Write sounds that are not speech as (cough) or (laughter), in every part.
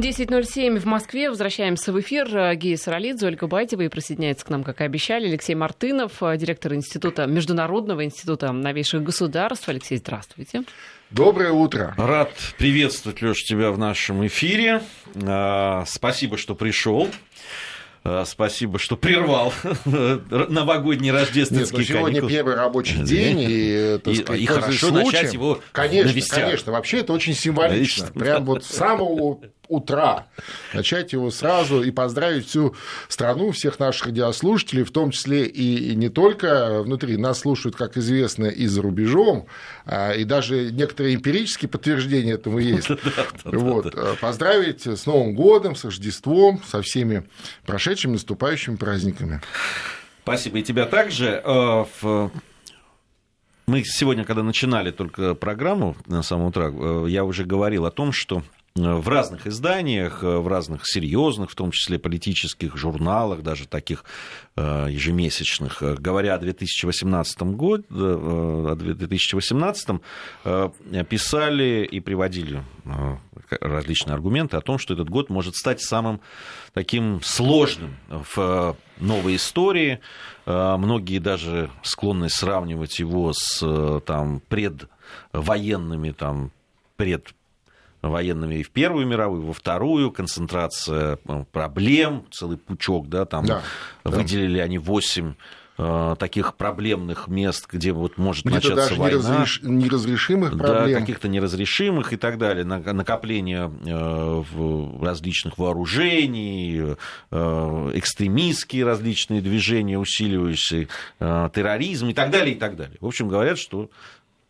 10.07 в Москве. Возвращаемся в эфир. Гея Саралидзе, Ольга Байтева и присоединяется к нам, как и обещали, Алексей Мартынов, директор Института, Международного института новейших государств. Алексей, здравствуйте. Доброе утро. Рад приветствовать, Леш, тебя в нашем эфире. А, спасибо, что пришел. А, спасибо, что прервал (laughs) новогодний рождественский Нет, ну, сегодня каникул. первый рабочий день, и, и, сказать, и хорошо случаем. начать его Конечно, конечно. Вообще это очень символично. Прям вот с самого утра, начать его сразу и поздравить всю страну, всех наших радиослушателей, в том числе и не только внутри, нас слушают, как известно, и за рубежом, а, и даже некоторые эмпирические подтверждения этому есть. (laughs) Вот. Поздравить с Новым годом, с Рождеством, со всеми прошедшими наступающими праздниками. Спасибо. И тебя также. Э, мы сегодня, когда начинали только программу на самом утра, э, я уже говорил о том, что в разных изданиях, в разных серьезных, в том числе политических журналах, даже таких э, ежемесячных, э, говоря о 2018 году, э, о 2018 писали и приводили различные аргументы о том, что этот год может стать самым таким сложным в новой истории. Многие даже склонны сравнивать его с там, предвоенными там, пред военными и в Первую мировую, и во Вторую, концентрация э, проблем, целый пучок, да, там да, выделили да. они восемь э, таких проблемных мест, где вот может где начаться даже война. Неразреш... неразрешимых проблем. Да, каких-то неразрешимых и так далее. Накопление э, различных вооружений, экстремистские различные движения, усиливающие терроризм и так далее, и так далее. В общем, говорят, что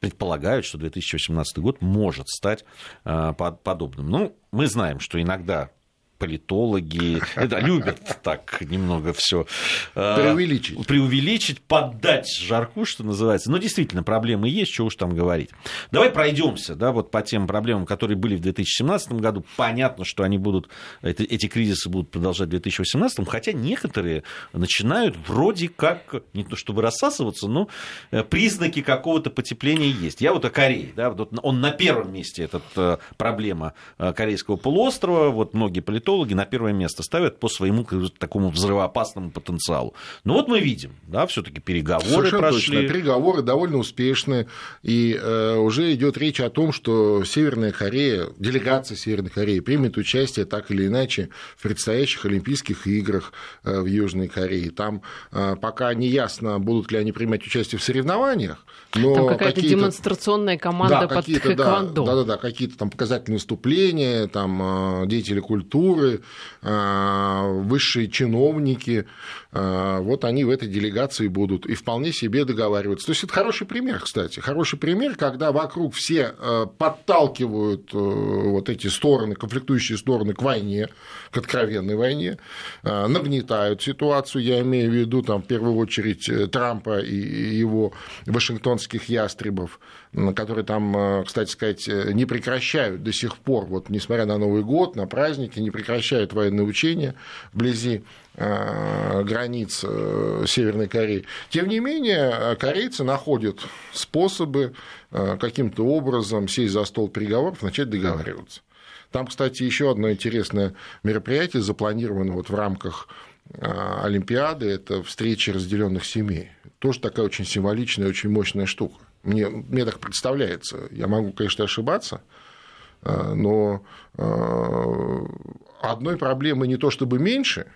предполагают, что 2018 год может стать э, подобным. Ну, мы знаем, что иногда политологи (laughs) это, любят так немного все э, преувеличить. преувеличить, поддать жарку, что называется. Но действительно, проблемы есть, что уж там говорить. Давай пройдемся да, вот по тем проблемам, которые были в 2017 году. Понятно, что они будут, эти, кризисы будут продолжать в 2018, хотя некоторые начинают вроде как, не то чтобы рассасываться, но э, признаки какого-то потепления есть. Я вот о Корее, да, вот он на первом месте, эта э, проблема Корейского полуострова, вот многие политологи политологи на первое место ставят по своему такому взрывоопасному потенциалу. Ну вот мы видим, да, все-таки переговоры Совершенно прошли. Точно. Переговоры довольно успешные, и э, уже идет речь о том, что Северная Корея, делегация Северной Кореи примет участие так или иначе в предстоящих Олимпийских играх э, в Южной Корее. Там э, пока не ясно, будут ли они принимать участие в соревнованиях, но там какая-то демонстрационная команда да, под тэквондо. Да, да, да, какие-то там показательные выступления, там э, деятели культуры, культуры, а, высшие чиновники, а, вот они в этой делегации будут и вполне себе договариваться. То есть это хороший пример, кстати, хороший пример, когда вокруг все а, подталкивают э, вот эти стороны, конфликтующие стороны к войне, к откровенной войне, нагнетают ситуацию, я имею в виду там в первую очередь э, Трампа и его вашингтонских ястребов, которые там, кстати сказать, э, не прекращают до сих пор, вот несмотря на Новый год, на праздники, не прекращают военные учения вблизи э, границ э, Северной Кореи. Тем не менее, корейцы находят способы каким-то образом сесть за стол переговоров, начать договариваться. Там, кстати, еще одно интересное мероприятие запланировано вот в рамках Олимпиады, это встреча разделенных семей. Тоже такая очень символичная, очень мощная штука. Мне, мне так представляется. Я могу, конечно, ошибаться, э, но э, одной проблемы не то чтобы меньше,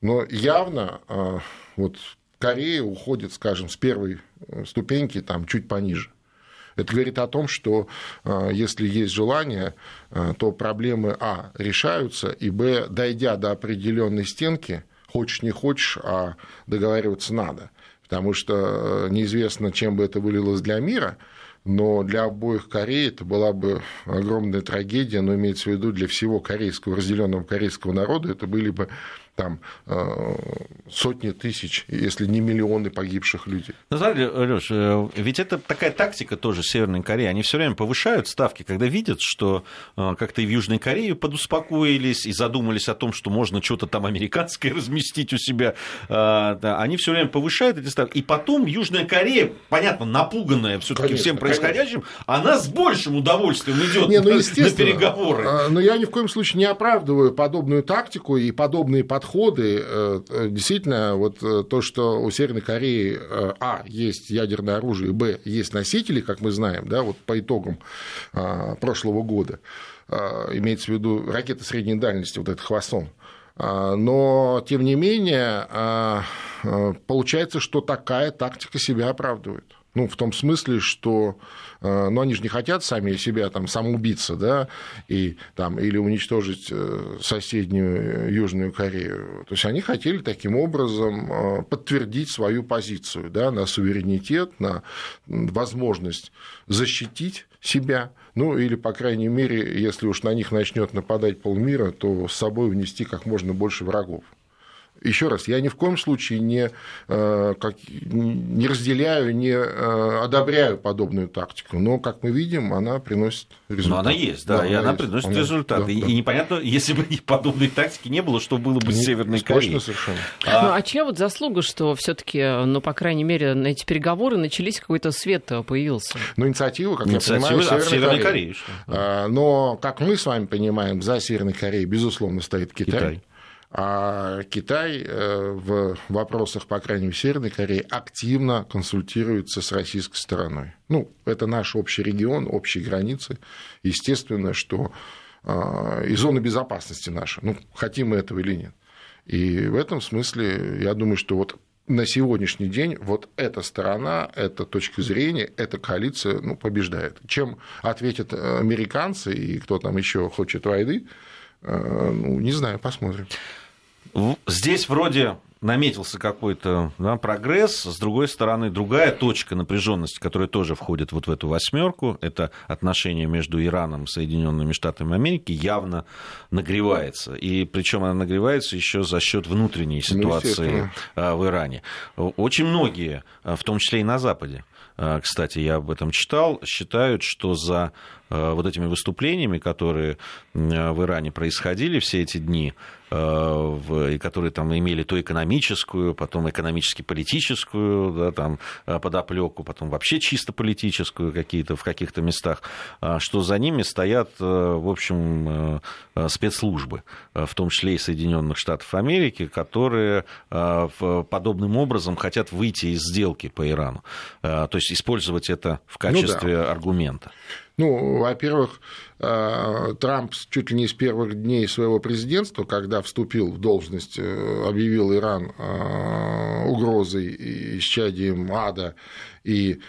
но явно э, вот Корея уходит, скажем, с первой ступеньки там чуть пониже. Это говорит о том, что если есть желание, то проблемы А решаются, и Б, дойдя до определенной стенки, хочешь не хочешь, а договариваться надо потому что э, неизвестно, чем бы это вылилось для мира, но для обоих Корей это была бы огромная трагедия, но имеется в виду для всего корейского, разделенного корейского народа, это были бы там э, сотни тысяч, если не миллионы погибших людей. Ну, Леш, э, ведь это такая тактика тоже Северной Кореи. Они все время повышают ставки, когда видят, что э, как-то и в Южной Корее подуспокоились и задумались о том, что можно что-то там американское (laughs) разместить у себя. Они все время повышают эти ставки. И потом Южная Корея, понятно, напуганная все-таки всем происходящим, конечно. она с большим удовольствием идет не, ну, на переговоры. А, но я ни в коем случае не оправдываю подобную тактику и подобные подходы подходы, э, э, действительно, вот э, то, что у Северной Кореи, а, есть ядерное оружие, б, есть носители, как мы знаем, да, вот по итогам прошлого года, имеется в виду ракеты средней дальности, вот этот «Хвасон», но, тем не менее, получается, что такая тактика себя оправдывает. Ну, в том смысле, что э, ну, они же не хотят сами себя там самоубиться, да, и, там, или уничтожить э, соседнюю Южную Корею. То есть они хотели таким образом э, подтвердить свою позицию да, на суверенитет, на возможность защитить себя, ну или, по крайней мере, если уж на них начнет нападать полмира, то с собой внести как можно больше врагов. Еще раз, я ни в коем случае не, э, как, не разделяю, не э, одобряю подобную тактику, но, как мы видим, она приносит результат. Но она есть, да, да и она, она приносит она, результат. Да, и, да. и непонятно, (laughs) если бы подобной тактики не было, что было бы с Северной Кореей. Точно совершенно. А... Ну, а чья вот заслуга, что все таки ну, по крайней мере, на эти переговоры начались, какой-то свет появился? Ну, инициатива, как инициатива я понимаю, Северной, Северной Кореи. Кореи. Но, как мы с вами понимаем, за Северной Кореей, безусловно, стоит Китай. Китай. А Китай э, в вопросах, по крайней мере, Северной Кореи активно консультируется с российской стороной. Ну, это наш общий регион, общие границы. Естественно, что а, и зона безопасности наша, ну, хотим мы этого или нет. И в этом смысле, я думаю, что вот на сегодняшний день вот эта сторона, эта точка зрения, эта коалиция ну, побеждает. Чем ответят американцы и кто там еще хочет войны, э, ну, не знаю, посмотрим. Здесь вроде наметился какой-то да, прогресс, с другой стороны, другая точка напряженности, которая тоже входит вот в эту восьмерку, это отношение между Ираном и Соединенными Штатами Америки, явно нагревается. И причем она нагревается еще за счет внутренней ну, ситуации ну, в Иране. Очень многие, а, в том числе и на Западе, а, кстати, я об этом читал, считают, что за Э, вот этими выступлениями, которые в Иране происходили все эти дни, э, и которые там имели то экономическую, потом экономически-политическую да, там, э, подоплеку, потом вообще чисто политическую какие-то в каких-то местах, что за ними стоят, в общем, спецслужбы, в том числе и Соединенных Штатов Америки, которые подобным образом хотят выйти из сделки по Ирану. То есть использовать это в качестве ну, да. аргумента. Ну, во-первых, э, Трамп чуть ли не с первых дней своего президентства, когда вступил в должность, э, объявил Иран э, угрозой и исчадием ада и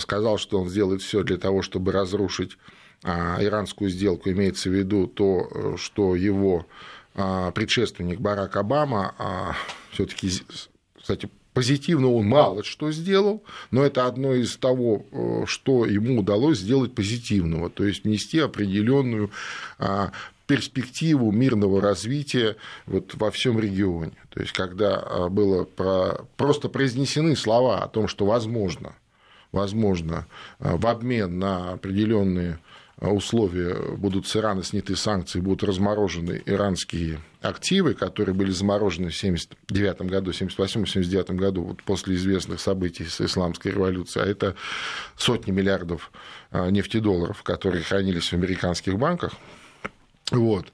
сказал, что он сделает все для того, чтобы разрушить иранскую сделку, имеется в виду то, что его предшественник Барак Обама все-таки, кстати, Позитивно он мало что сделал, но это одно из того, э, что ему удалось сделать позитивного, то есть внести определенную а, перспективу мирного развития вот во всем регионе. То есть, когда а, было про... просто произнесены слова о том, что возможно, возможно а, в обмен на определенные условия будут с Ирана сняты санкции, будут разморожены иранские активы, которые были заморожены в 1979 году, 1978-1979 году, вот после известных событий с исламской революцией, а это сотни миллиардов а, нефтедолларов, которые хранились в американских банках, вот,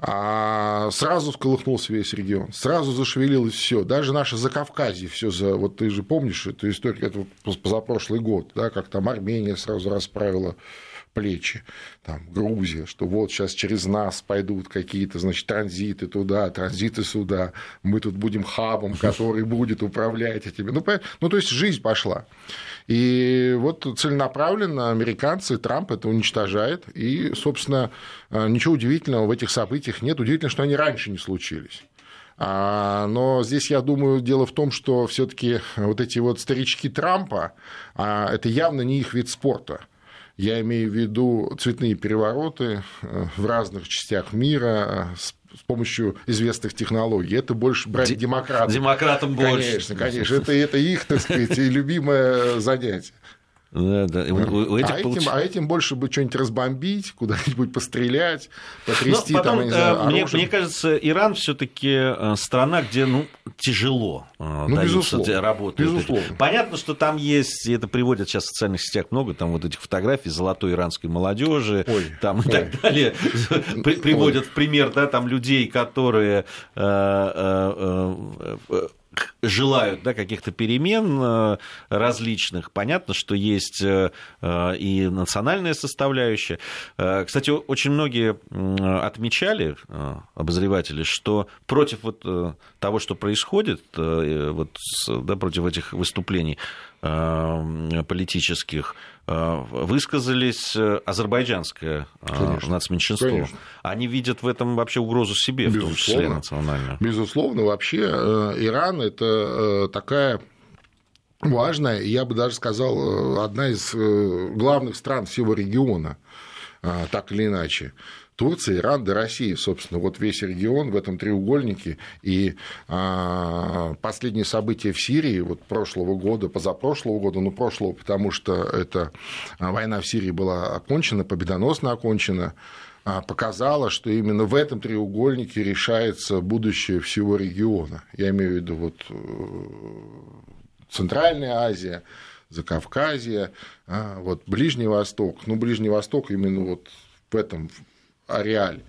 а сразу всколыхнулся весь регион, сразу зашевелилось все, даже наше Закавказье, все за, вот ты же помнишь эту историю, это позапрошлый год, да, как там Армения сразу расправила плечи, там, Грузия, что вот сейчас через нас пойдут какие-то, значит, транзиты туда, транзиты сюда, мы тут будем хабом, (laughs) который будет управлять этими. Ну, ну, то есть жизнь пошла. И вот целенаправленно американцы, Трамп это уничтожает, и, собственно, ничего удивительного в этих событиях нет. Удивительно, что они раньше не случились. А, но здесь, я думаю, дело в том, что все-таки вот эти вот старички Трампа, а, это явно не их вид спорта Я имею в виду цветные перевороты э, в разных частях мира с с помощью известных технологий. Это больше брать демократам. Демократам больше. Конечно, конечно. Это, это их, так сказать, любимое занятие. Да, да. У, у этих а, получ... этим, а этим больше бы что-нибудь разбомбить, (laughs) куда-нибудь пострелять, потрясти. потом, там, знаю, мне, мне кажется, Иран все-таки э, страна, где ну, тяжело э, ну, даются работы. Безусловно. Понятно, что там есть, и это приводят сейчас в социальных сетях много, там вот этих фотографий золотой иранской молодежи, там и ой. так далее. Приводят в пример, да, там людей, которые э, желают да, каких-то перемен э, различных. Понятно, что есть э, э, и национальная составляющая. Кстати, очень многие отмечали, обозреватели, что против вот того, что происходит, вот, да, против этих выступлений политических, высказались азербайджанское Конечно. нацменьшинство. Конечно. Они видят в этом вообще угрозу себе, Безусловно. в том числе национальную. Безусловно, вообще Иран это Э, такая важная, я бы даже сказал, э, одна из э, главных стран всего региона, так или иначе. Турция, Иран да Россия, собственно, вот весь регион в этом треугольнике. И а, последние события в Сирии вот прошлого года, позапрошлого года, ну прошлого, потому что эта война в Сирии была окончена, победоносно окончена, а, показала, что именно в этом треугольнике решается будущее всего региона. Я имею в виду вот э, Центральная Азия, Закавказье, а, вот Ближний Восток. Ну, Ближний Восток именно вот в этом ареале.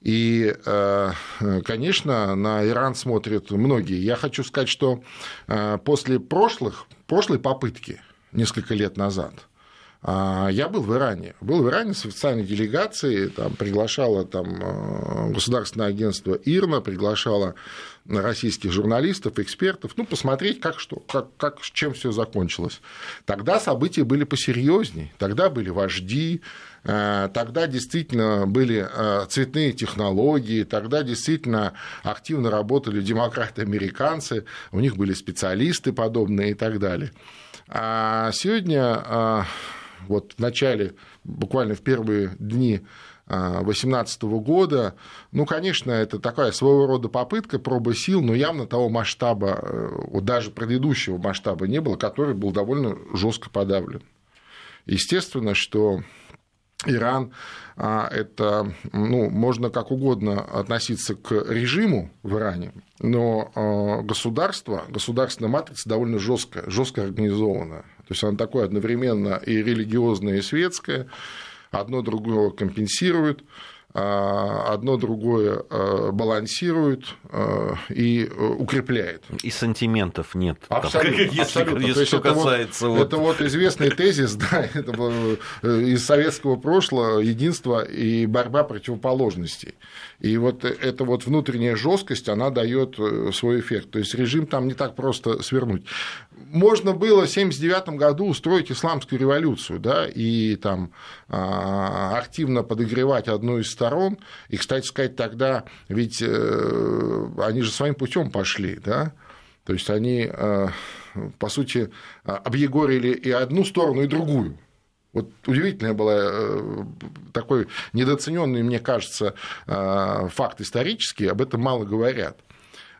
И, э, конечно, на Иран смотрят многие. Я хочу сказать, что э, после прошлых, прошлой попытки, несколько лет назад – а, я был в Иране. Был в Иране с официальной делегацией, там приглашало там, э, государственное агентство ИРНА, приглашало российских журналистов, экспертов, ну, посмотреть, как что, как, как, чем все закончилось. Тогда события были посерьезней, тогда были вожди, э, тогда действительно были э, цветные технологии, тогда действительно активно работали демократы-американцы, у них были специалисты подобные и так далее. А сегодня вот в начале, буквально в первые дни 2018 года. Ну, конечно, это такая своего рода попытка, проба сил, но явно того масштаба, э, вот даже предыдущего масштаба не было, который был довольно жестко подавлен. Естественно, что Иран а, это, ну, можно как угодно относиться к режиму в Иране, но а, государство, государственная матрица довольно жесткая, жестко организованная. То есть она такое одновременно и религиозное, и светское, одно другое компенсирует, одно другое а, балансирует а, и э, укрепляет. И сантиментов нет. Абсолютно. Там, если, абсолютно. Если что это касается... Вот, вот... Это вот известный тезис (laughs) да, это э, из советского прошлого единство и борьба противоположностей. И вот эта вот внутренняя жесткость, она дает э, свой эффект. То есть режим там не так просто свернуть можно было в 1979 году устроить исламскую революцию, да, и там а, активно подогревать одну из сторон. И, кстати сказать, тогда ведь э, они же своим путем пошли, да, то есть они, э, по сути, объегорили и одну сторону, и другую. Вот удивительный был э, такой недооцененный, мне кажется, факт исторический, об этом мало говорят.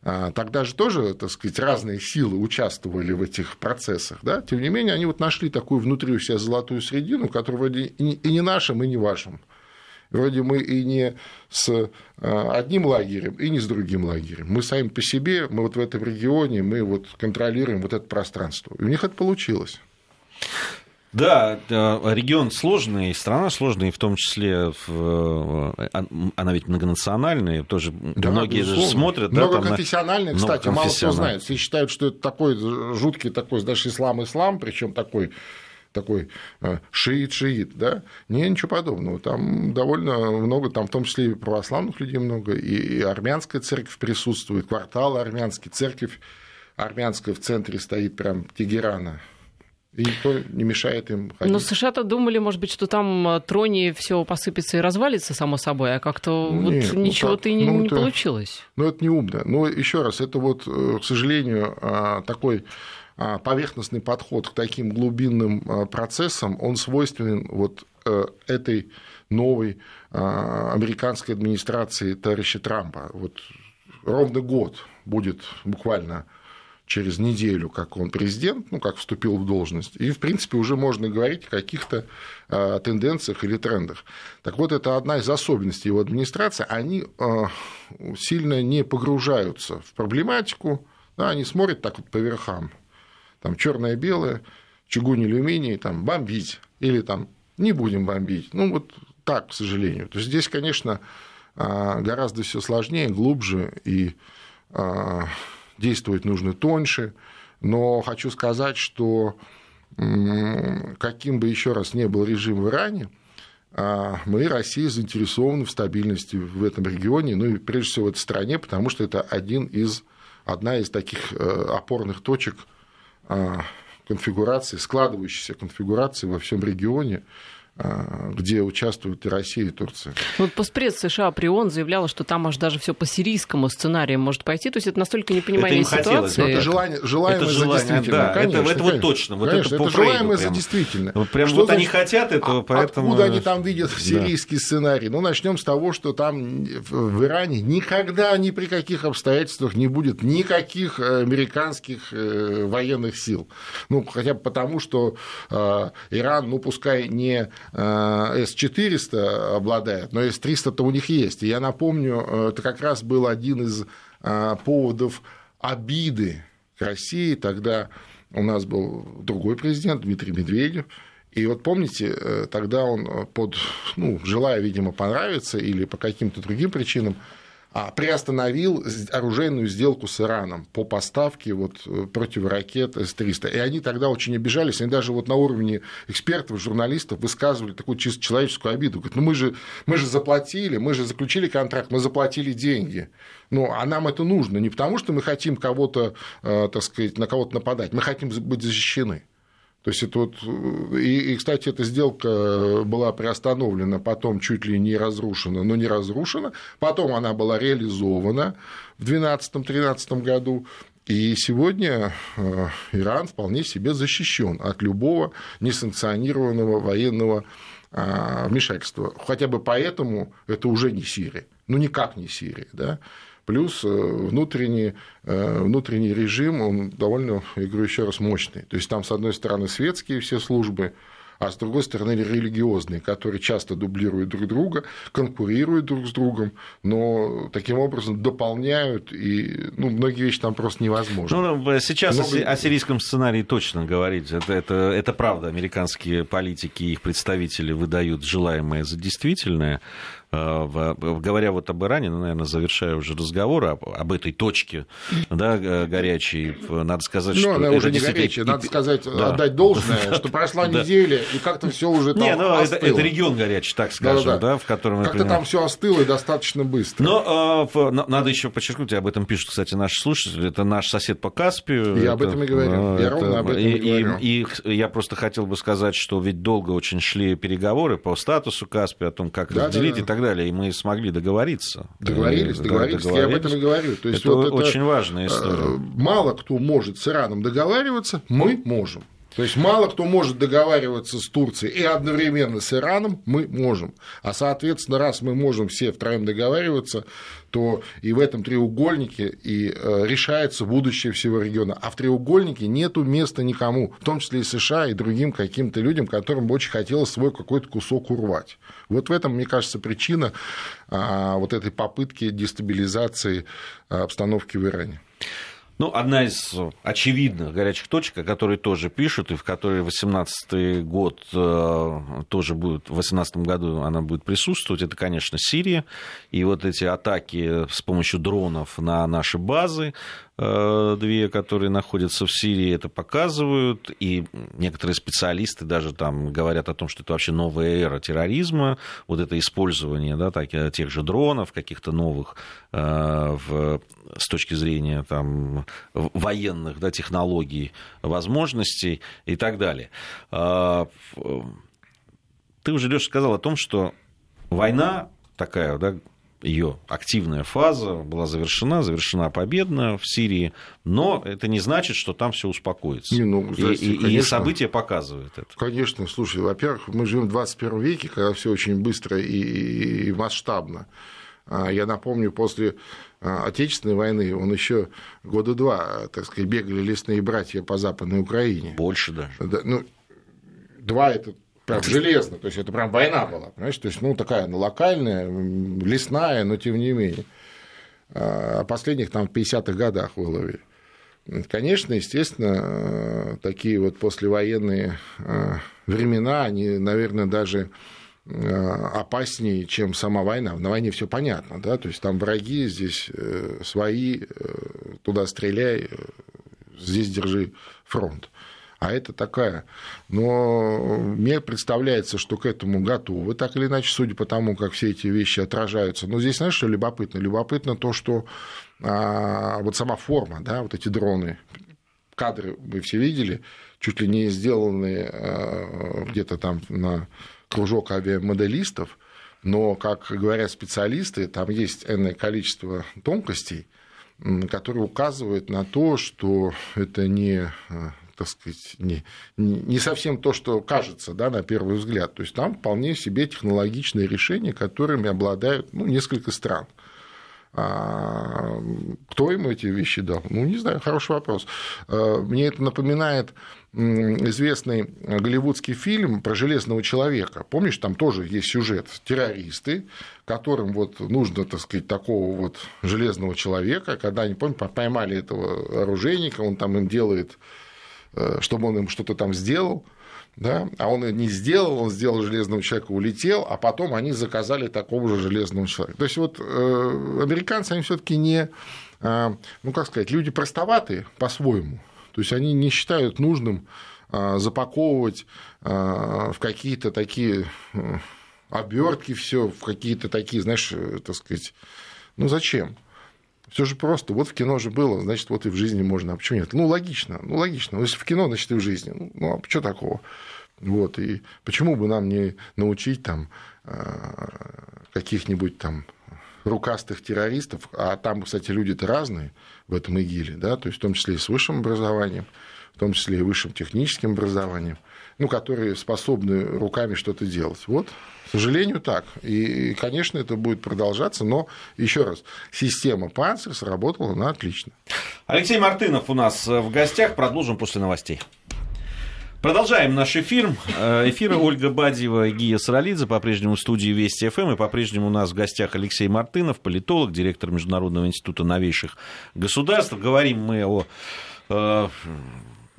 А, тогда же тоже, так сказать, разные силы участвовали в этих процессах, да? тем не менее, они вот нашли такую внутри у себя золотую средину, которая вроде и не нашим, и не вашим. Вроде мы и не с а, одним лагерем, и не с другим лагерем. Мы сами по себе, мы вот в этом регионе, мы вот контролируем вот это пространство. И у них это получилось. Да, регион сложный, страна сложная, в том числе в, э, она ведь многонациональная, тоже да, многие безусловно. смотрят. Многоконфессиональная, да, кстати, мало кто знает. Все считают, что это такой жуткий такой, даже ислам-ислам, причем такой такой э, шиит-шиит, да? Не, ничего подобного. Там довольно много, там в том числе и православных людей много, и армянская церковь присутствует, квартал армянский, церковь армянская в центре стоит прям Тегерана, и никто не мешает им ходить. Но США-то думали, может быть, что там э, троне все посыпется и развалится само собой, а как-то ну, вот ну ничего-то и не, ну, не это, получилось. Ну, это не умно. Но еще раз, это вот, э, к сожалению, а, такой а, поверхностный подход к таким глубинным а, процессам, он свойственен вот э, этой новой американской администрации товарища Трампа. Вот ровно год будет буквально через неделю, как он президент, ну, как вступил в должность, и, в принципе, уже можно говорить о каких-то э, тенденциях или трендах. Так вот, это одна из особенностей его администрации. Они э, сильно не погружаются в проблематику, да, они смотрят так вот по верхам. Там черное-белое, чугунь, алюминий, там бомбить или там не будем бомбить. Ну, вот так, к сожалению. То есть здесь, конечно, гораздо все сложнее, глубже и действовать нужно тоньше, но хочу сказать, что каким бы еще раз не был режим в Иране, а, мы, Россия, заинтересованы в стабильности в этом регионе, ну и прежде всего в этой стране, потому что это один из, одна из таких э, опорных точек а, конфигурации, складывающейся конфигурации во всем регионе, где участвуют и Россия, и Турция. Вот постпресс США при ООН заявляла, что там аж даже все по сирийскому сценарию может пойти. То есть это настолько непонимание это ситуации. Но это желание, желаемое это желание, за действительно. Да, конечно, это, это вот точно. Вот конечно, это, это желаемое за действительно. Вот прям что вот они хотят этого, а поэтому... Откуда они там видят (laughs) сирийский да. сценарий? Ну, начнем с того, что там в Иране никогда ни при каких обстоятельствах не будет никаких э, американских э, военных сил. Ну, хотя бы потому, что э, Иран, ну, пускай не С-400 обладает, но С-300-то у них есть. И я напомню, э, это как раз был один из э, поводов обиды к России. Тогда у нас был другой президент, Дмитрий Медведев, и вот помните, тогда он под, ну, желая, видимо, понравиться или по каким-то другим причинам, приостановил оружейную сделку с Ираном по поставке вот э, противоракет С-300. И они тогда очень обижались, они даже вот на уровне экспертов, журналистов высказывали такую чисто человеческую обиду. Говорят, ну мы же, мы же заплатили, мы же заключили контракт, мы заплатили деньги. Ну, а нам это нужно не потому, что мы хотим кого-то, э, так сказать, на кого-то нападать, мы хотим быть защищены. То есть это вот, и, и, кстати, эта сделка была приостановлена, потом чуть ли не разрушена, но не разрушена, потом она была реализована в 2012-2013 году, и сегодня э, Иран вполне себе защищен от любого несанкционированного военного а, вмешательства. Хотя бы поэтому это уже не Сирия. Ну, никак не Сирия. Да? Плюс э, внутренний, э, внутренний режим, он довольно, я говорю еще раз, мощный. То есть там, с одной стороны, светские все службы, а с другой стороны религиозные, которые часто дублируют друг друга, конкурируют друг с другом, но таким образом дополняют, и ну, многие вещи там просто невозможно. Ну, сейчас Много... о сирийском сценарии точно говорить. Это, это, это правда, американские политики и их представители выдают желаемое за действительное. Э, говоря вот об Иране, ну, наверное, завершая уже разговор об, об этой точке да, горячей, надо сказать, ну, что... она уже не горячая, надо сказать, да. отдать должное, (laughs) что прошла неделя, и как-то все уже там Не, ну, это, это регион горячий, так скажем, да, да, да в котором... Как-то там все остыло и достаточно быстро. Но э, надо еще подчеркнуть, об этом пишут, кстати, наши слушатели, это наш сосед по Каспию. Я это, об этом и говорю, я ровно об этом и, и говорю. И, и я просто хотел бы сказать, что ведь долго очень шли переговоры по статусу Каспия, о том, как да, разделить да, да. и так далее, и мы смогли договориться. Договорились, да, договорились, договорились. я об этом и говорю. То есть это, вот это очень важная история. Э, мало кто может с Ираном договариваться, мы можем. То есть мало кто может договариваться с Турцией и одновременно с Ираном мы можем. А соответственно, раз мы можем все втроем договариваться, то и в этом треугольнике и э, решается будущее всего региона. А в треугольнике нету места никому, в том числе и США, и другим каким-то людям, которым бы очень хотелось свой какой-то кусок урвать. Вот в этом, мне кажется, причина а, вот этой попытки дестабилизации а, обстановки в Иране. Ну, одна из очевидных горячих точек, о которой тоже пишут, и в которой 2018 год э, тоже будет, в 2018 году она будет присутствовать, это, конечно, Сирия. И вот эти атаки с помощью дронов на наши базы, две, которые находятся в Сирии, это показывают, и некоторые специалисты даже там говорят о том, что это вообще новая эра терроризма, вот это использование да, так, тех же дронов, каких-то новых э, в, с точки зрения там, военных да, технологий, возможностей и так далее. Э, ты уже, Леша, сказал о том, что война такая, да, ее активная фаза была завершена, завершена победно в Сирии, но это не значит, что там все успокоится. Не, ну, и, и, и события показывают это. Конечно, слушай, во-первых, мы живем в 21 веке, когда все очень быстро и, и масштабно. А, я напомню, после а, Отечественной войны он еще года два, так сказать, бегали лесные братья по Западной Украине. Больше даже. Да, ну, два это прям железно, то есть это прям война была, понимаешь, то есть, ну, такая ну, локальная, лесная, но тем не менее. А последних там в 50-х годах выловили. Конечно, естественно, такие вот послевоенные а, времена, они, наверное, даже а, опаснее, чем сама война. На войне все понятно, да, то есть там враги, здесь э, свои, э, туда стреляй, э, здесь держи фронт а это такая. Но мне представляется, что к этому готовы, так или иначе, судя по тому, как все эти вещи отражаются. Но здесь, знаешь, что любопытно? Любопытно то, что а, вот сама форма, да, вот эти дроны, кадры мы все видели, чуть ли не сделанные а, где-то там на кружок авиамоделистов, но, как говорят специалисты, там есть энное количество тонкостей, которые указывают на то, что это не а, так сказать, не, не совсем то, что кажется да, на первый взгляд. То есть там вполне себе технологичные решения, которыми обладают ну, несколько стран. А кто ему эти вещи дал? Ну, не знаю, хороший вопрос. А, мне это напоминает известный голливудский фильм про железного человека. Помнишь, там тоже есть сюжет. Террористы, которым вот нужно, так сказать, такого вот железного человека, когда они, помню, поймали этого оружейника, он там им делает чтобы он им что-то там сделал, да, а он не сделал, он сделал железного человека, улетел, а потом они заказали такого же железного человека. То есть вот э, американцы, они все-таки не, э, ну как сказать, люди простоватые по-своему. То есть они не считают нужным запаковывать в какие-то такие обертки все, в какие-то такие, знаешь, так сказать, ну зачем? Все же просто. Вот в кино же было, значит, вот и в жизни можно. А почему нет? Ну, логично. Ну, логично. Ну, если в кино, значит, и в жизни. Ну, ну а что такого? Вот. И почему бы нам не научить там а, каких-нибудь там рукастых террористов, а там, кстати, люди-то разные в этом ИГИЛе, да, то есть в том числе и с высшим образованием, в том числе и высшим техническим образованием, ну, которые способны руками что-то делать. Вот, к сожалению, так. И, конечно, это будет продолжаться, но, еще раз, система Панцер сработала на отлично. Алексей Мартынов у нас в гостях. Продолжим после новостей. Продолжаем наш эфир. Э, эфиры Ольга Бадьева Гия Саралидзе по-прежнему в студии Вести ФМ. И по-прежнему у нас в гостях Алексей Мартынов, политолог, директор Международного института новейших государств. Говорим мы о э,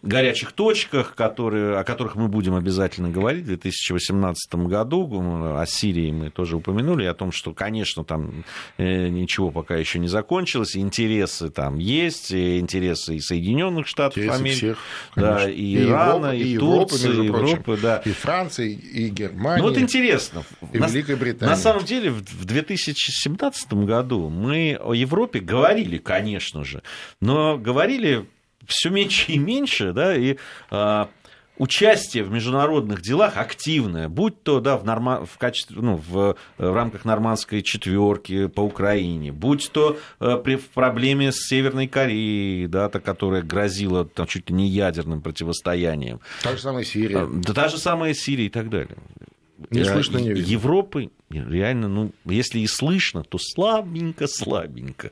горячих точках, которые, о которых мы будем обязательно говорить в 2018 году. О Сирии мы тоже упомянули, о том, что, конечно, там э, ничего пока еще не закончилось, интересы там есть, и интересы и Соединенных Штатов интересы Америки, всех, да, и Ирана, и, Европа, Турции, и Европы, да. и Франции, и Германии. Ну вот интересно. И на, Великой Британии. На самом деле в 2017 году мы о Европе говорили, конечно же, но говорили все меньше и меньше, да, и а, участие в международных делах активное, будь то да, в, норма... в, качестве, ну, в, в рамках нормандской четверки по Украине, будь то э, при, в проблеме с Северной Кореей, да, та, которая грозила там, чуть ли не ядерным противостоянием. Та же самая Сирия. Да, та же самая Сирия и так далее. Не э, слышно, не видно. Европы реально, ну, если и слышно, то слабенько-слабенько.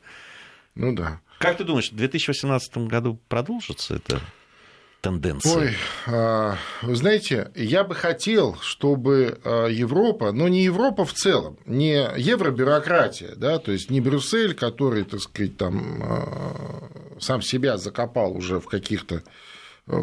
Ну да. Как ты думаешь, в 2018 году продолжится это? тенденция? Ой, а, вы знаете, я бы хотел, чтобы а, Европа, но не Европа в целом, не евробюрократия, да, то есть не Брюссель, который, так сказать, там а, сам себя закопал уже в каких-то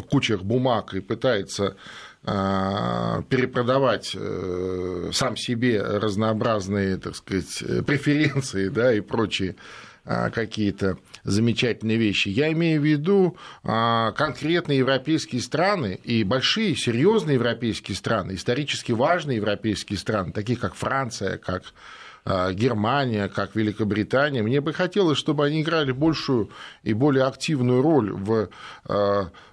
кучах бумаг и пытается перепродавать э, сам себе разнообразные, так сказать, преференции да, и прочие какие-то замечательные вещи. Я имею в виду а, конкретные европейские страны и большие, серьезные европейские страны, исторически важные европейские страны, такие как Франция, как а, Германия, как Великобритания, мне бы хотелось, чтобы они играли большую и более активную роль в,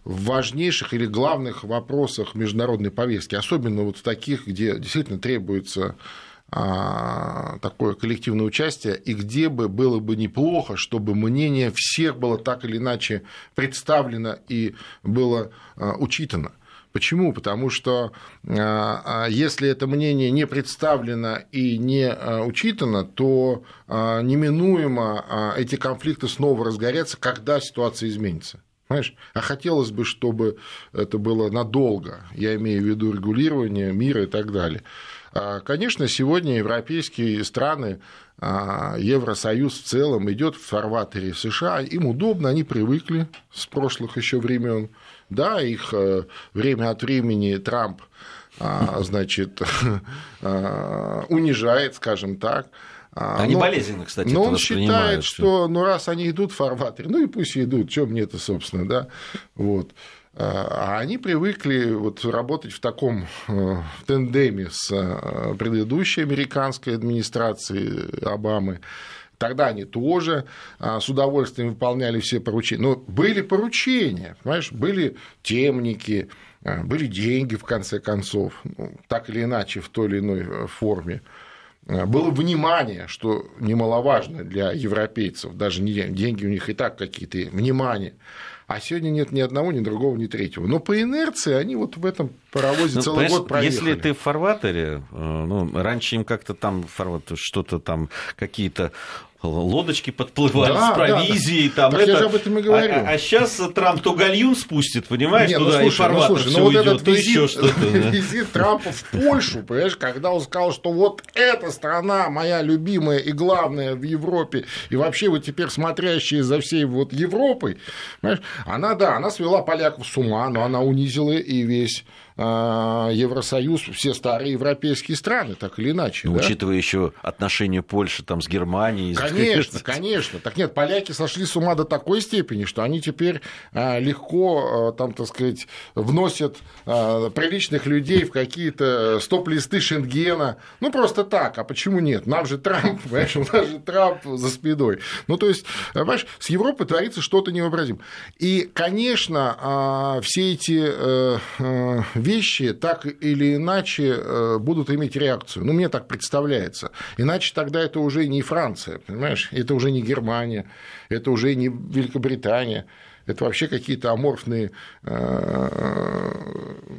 важнейших или главных вопросах международной повестки, особенно вот в таких, где действительно требуется а, такое коллективное участие, и где бы было бы неплохо, чтобы мнение всех было так или иначе представлено и было а, учитано. Почему? Потому что а, если это мнение не представлено и не учитано, то неминуемо эти конфликты снова разгорятся, когда ситуация изменится. Понимаешь? А хотелось бы, чтобы это было надолго. Я имею в виду регулирование мира и так далее. А, конечно, сегодня европейские страны, а, Евросоюз в целом идет в фарватере США, им удобно, они привыкли с прошлых еще времен. Да, их э, время от времени Трамп а, значит, (laughs) унижает, скажем так. Они но, болезненно, кстати, Но он считает, что ну, раз они идут в фарватере, ну и пусть идут, что мне это, собственно, да, вот. А они привыкли вот работать в таком э, тендеме с э, предыдущей американской администрацией Обамы. Тогда они тоже э, с удовольствием выполняли все поручения. Но были поручения, понимаешь, были темники, были деньги, в конце концов, ну, так или иначе, в той или иной форме. Было внимание, что немаловажно для европейцев, даже не деньги у них и так какие-то, внимание. А сегодня нет ни одного, ни другого, ни третьего. Но по инерции они вот в этом паровозе ну, целый год проехали. Если ты в фарватере, э, ну, раньше им как-то там что-то там какие-то лодочки подплывали да, с провизией. Да, да. Там так это... я же об этом и говорю. А, а сейчас Трамп то гальюн спустит, понимаешь, Нет, туда ну, слушай, и ну, слушай, ну, вот уйдет, этот визит, что-то. (laughs) Визит Трампа в Польшу, понимаешь, когда он сказал, что вот эта страна моя любимая и главная в Европе, и вообще вот теперь смотрящая за всей вот Европой, понимаешь, она, да, она свела поляков с ума, но она унизила и весь Евросоюз, все старые европейские страны, так или иначе. Ну, да? Учитывая еще отношения Польши там, с Германией. Конечно, (laughs) конечно. Так нет, поляки сошли с ума до такой степени, что они теперь а, легко, а, там, так сказать, вносят приличных людей в какие-то стоп-листы Шенгена. Ну, просто так. А почему нет? Нам же Трамп, (laughs) понимаешь, у нас же Трамп за спиной. Ну, то есть, понимаешь, с Европой творится что-то невообразимое. И, конечно, все эти э, э, вещи так или иначе э, будут иметь реакцию. Ну, мне так представляется. Иначе тогда это уже не Франция, понимаешь? Это уже не Германия, это уже не Великобритания это вообще какие-то аморфные... Э,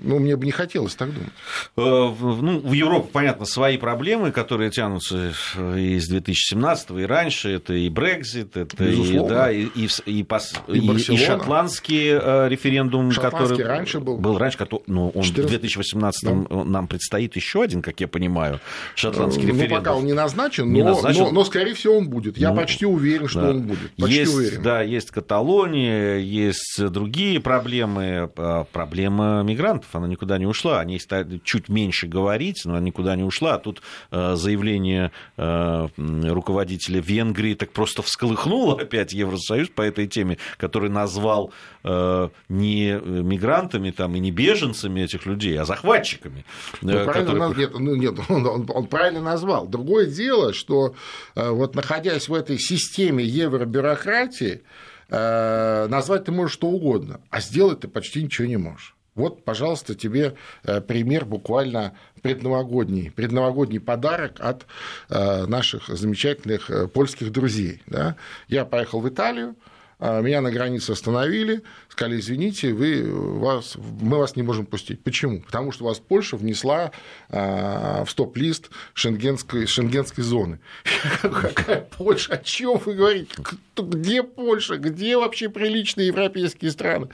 ну, мне бы не хотелось так думать. Э, ну, в Европе, понятно, свои проблемы, которые тянутся из 2017 и раньше. Это и Брекзит, это и, да, и, и, и, пос... и, и, и шотландский э, референдум, шотландский который раньше был. Был раньше, который... ну, он 14... в 2018 да. нам предстоит еще один, как я понимаю, шотландский ну, референдум. Ну, пока он не назначен, не но, назначен. Но, но, скорее всего, он будет. Я ну, почти уверен, что да. он будет. Почти есть, уверен. Да, есть Каталония, есть другие проблемы. А, проблема мигрантов, она никуда не ушла. О ней стали чуть меньше говорить, но она никуда не ушла. А тут а, заявление руководителя Венгрии так просто всколыхнуло (laughs) опять Евросоюз по этой теме, который назвал не мигрантами там, и не беженцами этих людей, а захватчиками. Ну, которые... нет, ну, нет (laughs) он, он, он правильно назвал. Другое дело, что вот находясь в этой системе евробюрократии, назвать ты можешь что угодно, а сделать ты почти ничего не можешь. Вот, пожалуйста, тебе э, пример буквально предновогодний, предновогодний подарок от э, наших замечательных польских друзей. Да? Я поехал в Италию, меня на границе остановили, сказали, извините, вы, вас, мы вас не можем пустить. Почему? Потому что вас Польша внесла а, в стоп-лист шенгенской, шенгенской зоны. (laughs) Какая Польша? О чем вы говорите? Где Польша? Где вообще приличные европейские страны?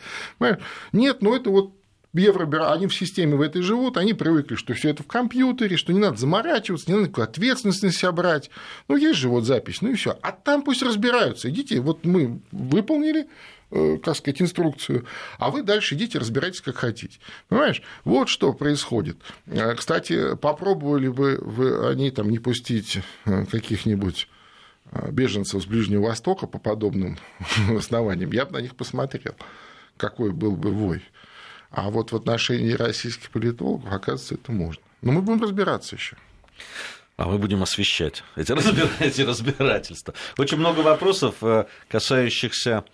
Нет, ну это вот евробюро, они в системе в этой живут, они привыкли, что все это в компьютере, что не надо заморачиваться, не надо никакую ответственность на себя брать. Ну, есть же вот запись, ну и все. А там пусть разбираются. Идите, вот мы выполнили, э, как сказать, инструкцию, а вы дальше идите, разбирайтесь, как хотите. Понимаешь? Вот что происходит. Э, кстати, попробовали бы вы, они там не пустить э, каких-нибудь беженцев с Ближнего Востока по подобным (laughs) основаниям, я бы на них посмотрел, какой был бы вой. А вот в отношении российских политологов, оказывается, это можно. Но мы будем разбираться еще. А мы будем освещать эти, разбира... (laughs) эти разбирательства. Очень много вопросов, э, касающихся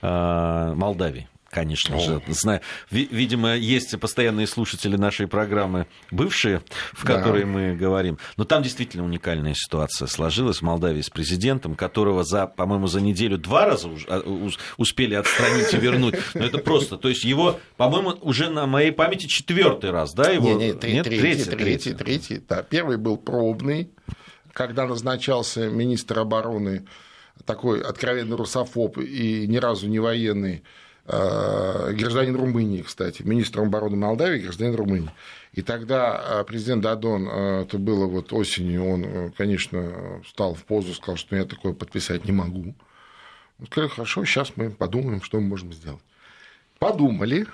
э, Молдавии. Конечно же, знаю. Видимо, есть постоянные слушатели нашей программы, бывшие, в которой да. мы говорим. Но там действительно уникальная ситуация сложилась в Молдавии с президентом, которого, за, по-моему, за неделю два раза а, успели отстранить и вернуть. Но это просто. То есть его, по-моему, уже на моей памяти четвертый раз, да? Его... Не, не, три, Нет, третий, третий, третий, третий. Да, первый был пробный, когда назначался министр обороны такой откровенный русофоб и ни разу не военный гражданин Румынии, кстати, министром обороны Молдавии, гражданин Румынии. И тогда э, президент Дадон, э, это было вот осенью, он, конечно, встал в позу, сказал, что я такое подписать не могу. Он сказал, хорошо, сейчас мы подумаем, что мы можем сделать. Подумали,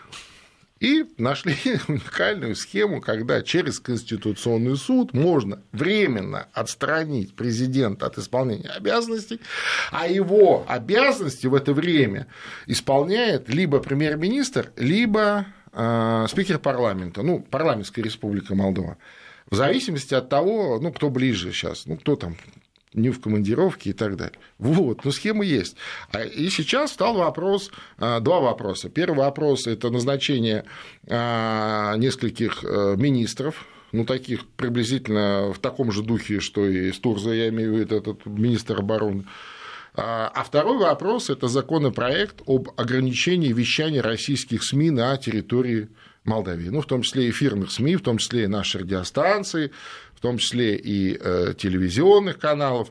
и нашли (laughs) уникальную схему, когда через Конституционный суд можно временно отстранить президента от исполнения обязанностей, а его обязанности в это время исполняет либо премьер-министр, либо э, спикер парламента, ну, парламентская республика Молдова. В зависимости от того, ну, кто ближе сейчас, ну, кто там не в командировке и так далее. Вот, ну схема есть. А, и сейчас стал вопрос, а, два вопроса. Первый вопрос – это назначение а, нескольких э, министров, ну, таких приблизительно в таком же духе, что и Стурза, я имею в виду, этот министр обороны. А второй вопрос – это законопроект об ограничении вещания российских СМИ на территории Молдавии, ну, в том числе эфирных СМИ, в том числе и наши радиостанции, в том числе и э, телевизионных каналов.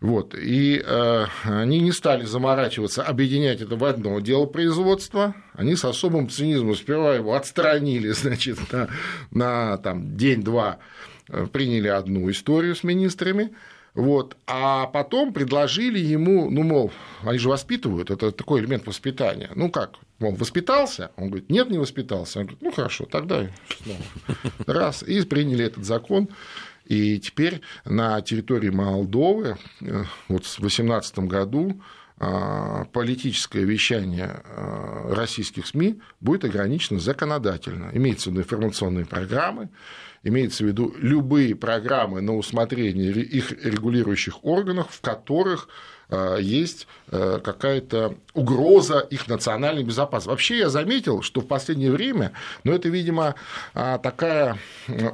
Вот. И э, они не стали заморачиваться, объединять это в одно дело производства. Они с особым цинизмом сперва его отстранили, (laughs) значит, на, на там, день-два э, приняли одну историю с министрами, вот. А потом предложили ему, ну, мол, они же воспитывают, это такой элемент воспитания. Ну как, мол, воспитался? Он говорит, нет, не воспитался. Он говорит, ну хорошо, тогда снова. Раз, и приняли этот закон. И теперь на территории Молдовы э, вот в 2018 году а, политическое вещание а, российских СМИ будет ограничено законодательно. Имеется в виду информационные программы, имеется в виду любые программы на усмотрение их регулирующих органов, в которых есть какая-то угроза их национальной безопасности. Вообще я заметил, что в последнее время, но это, видимо, такая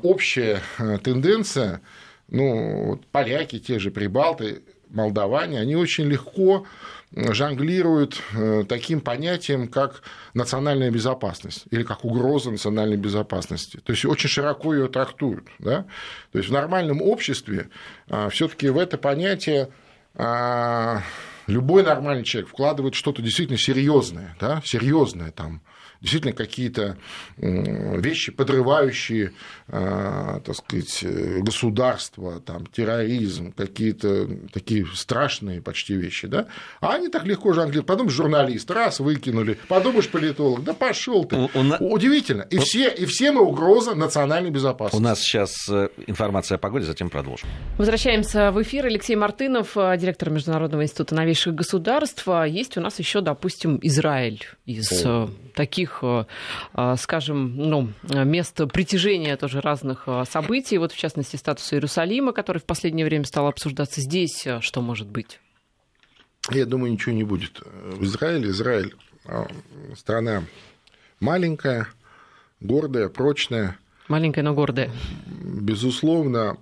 общая тенденция, ну, поляки, те же прибалты, молдаване, они очень легко жонглируют э, таким понятием, как национальная безопасность или как угроза национальной безопасности. То есть очень широко ее трактуют. Да? То есть в нормальном обществе а, все-таки в это понятие а, любой нормальный человек вкладывает что-то действительно серьезное, да, серьезное там, действительно какие-то вещи, подрывающие, а, так сказать, государство, там, терроризм, какие-то такие страшные почти вещи, да, а они так легко жонглируют. Подумаешь, журналист, раз выкинули, подумаешь, политолог, да пошел ты. У, у... Удивительно. И, все, и все мы угроза национальной безопасности. У нас сейчас э, информация о погоде, затем продолжим. Возвращаемся в эфир. Алексей Мартынов, э, директор Международного института новейших государств. Есть у нас еще, допустим, Израиль из О. Э, таких таких, э, э, скажем, ну, мест притяжения тоже разных э, событий, вот в частности статуса Иерусалима, который в последнее время стал обсуждаться здесь, что может быть? Я думаю, ничего не будет. В Израиле Израиль страна маленькая, гордая, прочная. Маленькая, но гордая. Безусловно,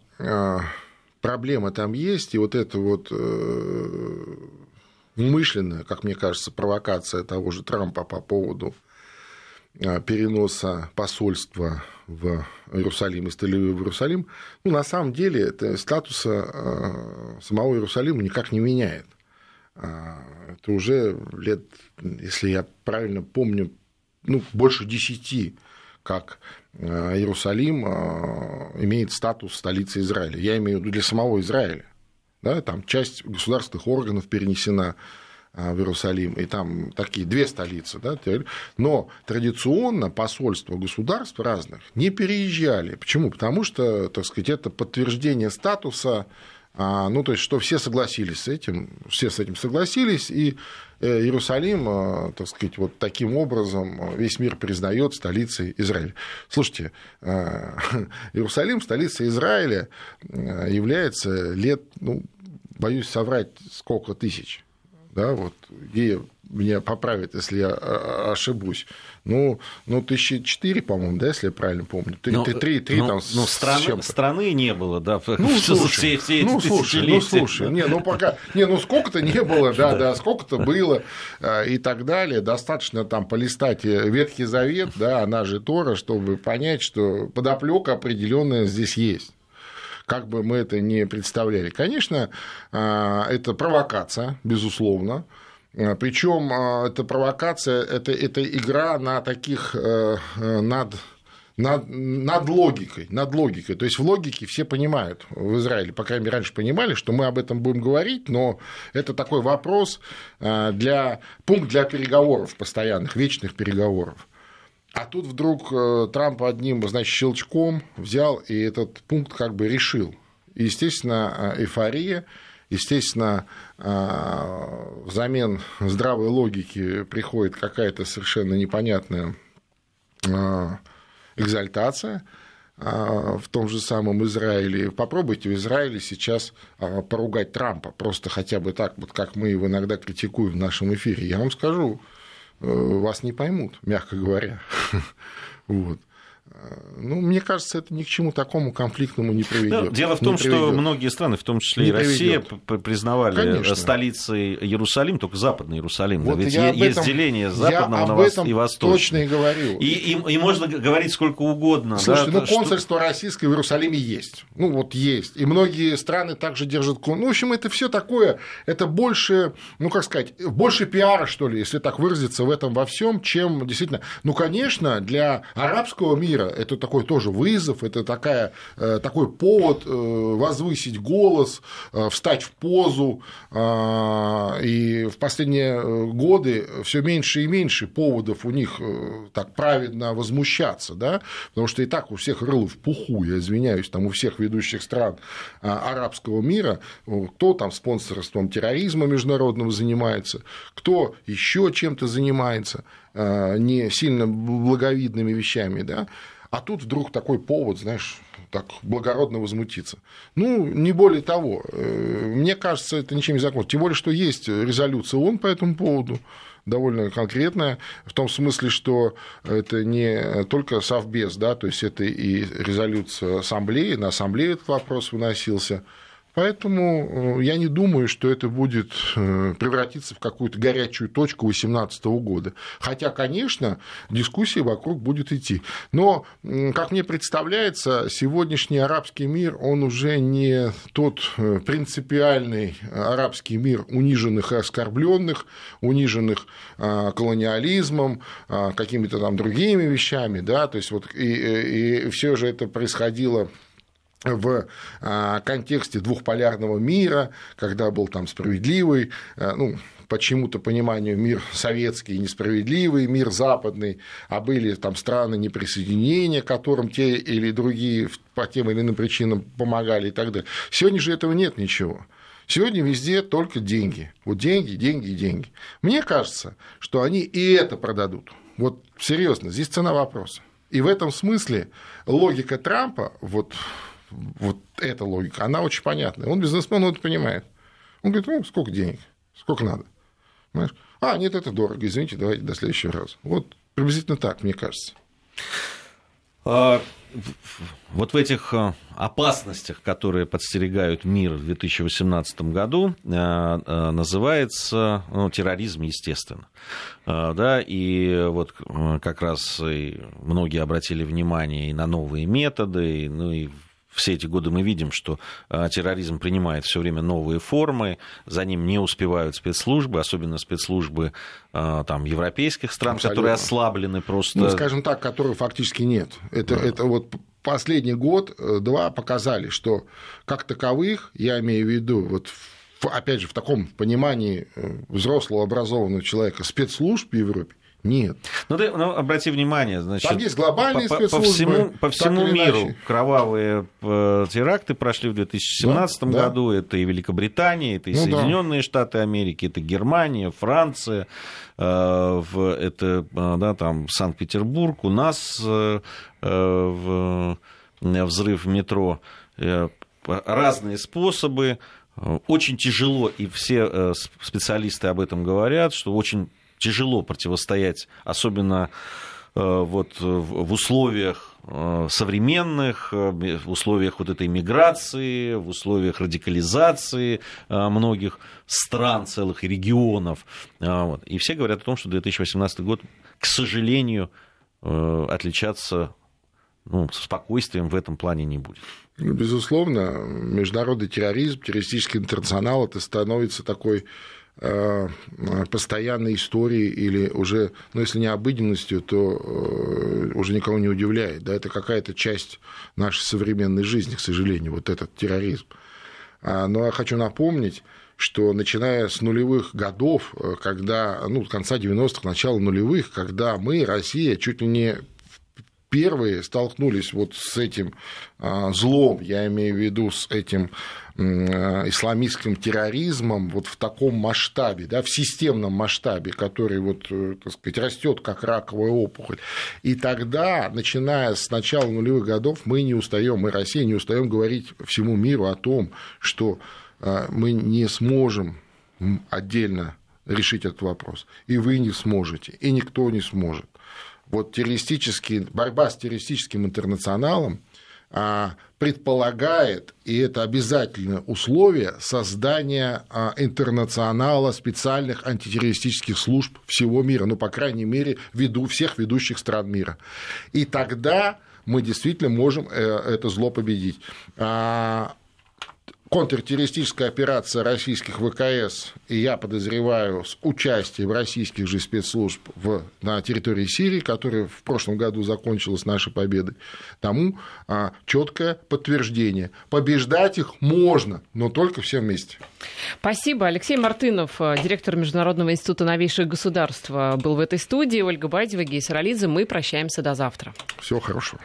проблема там есть, и вот это вот умышленная, как мне кажется, провокация того же Трампа по поводу переноса посольства в Иерусалим из тель в Иерусалим, ну, на самом деле это статуса самого Иерусалима никак не меняет. А, это уже лет, если я правильно помню, ну, больше десяти, как э, Иерусалим имеет статус столицы Израиля. Я имею в виду для самого Израиля. Да, там часть государственных органов перенесена а, в Иерусалим, и там такие две столицы, да, но традиционно посольства государств разных не переезжали. Почему? Потому что, так сказать, это подтверждение статуса, а, ну, то есть, что все согласились с этим, все с этим согласились, и э, Иерусалим, а, так сказать, вот таким образом весь мир признает столицей Израиля. Слушайте, (laughs) Иерусалим, столица Израиля, является лет, ну, боюсь соврать, сколько тысяч, да, вот, и меня поправят, если я а, ошибусь. Ну, ну тысячи четыре, по-моему, да, если я правильно помню. Три, ну, три, три ну, там ну, страны, страны не было, да, (laughs) ну, слушай, все, все ну, слушай, ну, слушай, не, ну, пока, не, ну, сколько-то не было, да, да, сколько-то было а, и так далее. Достаточно там полистать Ветхий Завет, да, она же Тора, чтобы понять, что подоплека определенная здесь есть как бы мы это не представляли. Конечно, а, это провокация, безусловно. А, Причем эта провокация, это, это игра на таких э, э, над над, над логикой, над логикой. То есть в логике все понимают в Израиле, по крайней мере, раньше понимали, что мы об этом будем говорить, но это такой вопрос для пункт для переговоров постоянных, вечных переговоров. А тут вдруг э, Трамп одним, значит, щелчком взял и этот пункт как бы решил. Естественно, э, эйфория, естественно, э, взамен здравой логики приходит какая-то совершенно непонятная экзальтация в том же самом Израиле. Попробуйте в Израиле сейчас поругать Трампа, просто хотя бы так, вот как мы его иногда критикуем в нашем эфире. Я вам скажу, вас не поймут, мягко говоря. (laughs) Вот. Ну, мне кажется, это ни к чему такому конфликтному не приведет. Да, дело в том, что многие страны, в том числе не и Россия, приведет. признавали Конечно. столицей Иерусалим, только Западный Иерусалим. Вот Ведь есть этом, деление западного я об и восточного. точно и говорил. И, и, и можно говорить сколько угодно. Слушайте, да, ну что... консульство российское в Иерусалиме есть. Ну вот есть. И многие страны также держат... Ну, в общем, это все такое, это больше, ну как сказать, больше пиара, что ли, если так выразиться в этом во всем, чем действительно... Ну, конечно, для арабского мира это такой тоже вызов, это такая, э, такой повод э, возвысить голос, э, встать в позу. И в последние годы все меньше и меньше поводов у них так праведно возмущаться, да? потому что и так у всех рыло в пуху, я извиняюсь, там у всех ведущих стран арабского мира, кто там спонсорством терроризма международного занимается, кто еще чем-то занимается не сильно благовидными вещами, да, а тут вдруг такой повод, знаешь, так благородно возмутиться. Ну, не более того. Э, мне кажется, это ничем не закончится. Тем более, что есть резолюция ООН по этому поводу довольно конкретная, в том смысле, что это не только Совбез, да, то есть это и резолюция Ассамблеи, на Ассамблее этот вопрос выносился, Поэтому э, я не думаю, что это будет э, превратиться в какую-то горячую точку 2018 года. Хотя, конечно, дискуссия вокруг будет идти. Но, как мне представляется, сегодняшний арабский мир, он уже не тот э, принципиальный арабский мир униженных и оскорбленных, униженных колониализмом, какими-то там другими вещами, да, то есть вот и, и все же это происходило в а, контексте двухполярного мира, когда был там справедливый, а, ну, по чему-то пониманию мир советский несправедливый, мир западный, а были там страны неприсоединения, которым те или другие по тем или иным причинам помогали и так далее. Сегодня же этого нет ничего. Сегодня везде только деньги. Вот деньги, деньги деньги. Мне кажется, что они и это продадут. Вот серьезно, здесь цена вопроса. И в этом смысле логика Трампа, вот вот эта логика, она очень понятная. Он бизнесмен, он это понимает. Он говорит, ну, сколько денег, сколько надо. Понимаешь? А, нет, это дорого, извините, давайте до следующего раза. Вот приблизительно так, мне кажется. А, вот в этих а, опасностях, которые подстерегают мир в 2018 году, а, называется ну, терроризм, естественно. Да, и вот как раз и многие обратили внимание и на новые методы, ну и все эти годы мы видим, что а, терроризм принимает все время новые формы, за ним не успевают спецслужбы, особенно спецслужбы а, там, европейских стран, Абсолютно. которые ослаблены просто. Ну, скажем так, которых фактически нет. Это, да. это вот последний год-два э, показали, что как таковых, я имею в виду, вот опять же, в таком понимании э, взрослого образованного человека спецслужб в Европе, нет. Ну, ты ну, обрати внимание, значит, Там есть глобальные по, по всему, по всему миру иначе. кровавые э, теракты прошли в 2017 да, году. Да. Это и Великобритания, это и ну, Соединенные да. Штаты Америки, это Германия, Франция, э, это э, да, там Санкт-Петербург. У нас взрыв в метро разные способы очень тяжело, и все специалисты об этом говорят, что очень тяжело противостоять, особенно вот в условиях современных, в условиях вот этой миграции, в условиях радикализации многих стран, целых регионов. И все говорят о том, что 2018 год, к сожалению, отличаться ну, спокойствием в этом плане не будет. Ну, безусловно, международный терроризм, террористический интернационал, это становится такой э, постоянной историей или уже, ну, если не обыденностью, то э, уже никого не удивляет. Да, это какая-то часть нашей современной жизни, к сожалению, вот этот терроризм. А, но я хочу напомнить, что начиная с нулевых годов, э, когда, ну, конца 90-х, начала нулевых, когда мы, Россия, чуть ли не первые столкнулись вот с этим а, злом, я имею в виду с этим а, исламистским терроризмом вот в таком масштабе, да, в системном масштабе, который вот, э, так сказать, растет как раковая опухоль. И тогда, начиная с начала нулевых годов, мы не устаем, мы Россия не устаем говорить всему миру о том, что а, мы не сможем отдельно решить этот вопрос. И вы не сможете, и никто не сможет вот террористический, борьба с террористическим интернационалом а, предполагает, и это обязательное условие, создания а, интернационала специальных антитеррористических служб всего мира, ну, по крайней мере, ввиду всех ведущих стран мира. И тогда мы действительно можем э, это зло победить. Контртеррористическая операция российских ВКС, и я подозреваю, с участием российских же спецслужб в, на территории Сирии, которая в прошлом году закончилась нашей победой, тому а, четкое подтверждение. Побеждать их можно, но только все вместе. Спасибо. Алексей Мартынов, директор Международного института новейших государств, был в этой студии. Ольга Бадева, Гейс Ролидзе. Мы прощаемся до завтра. Всего хорошего.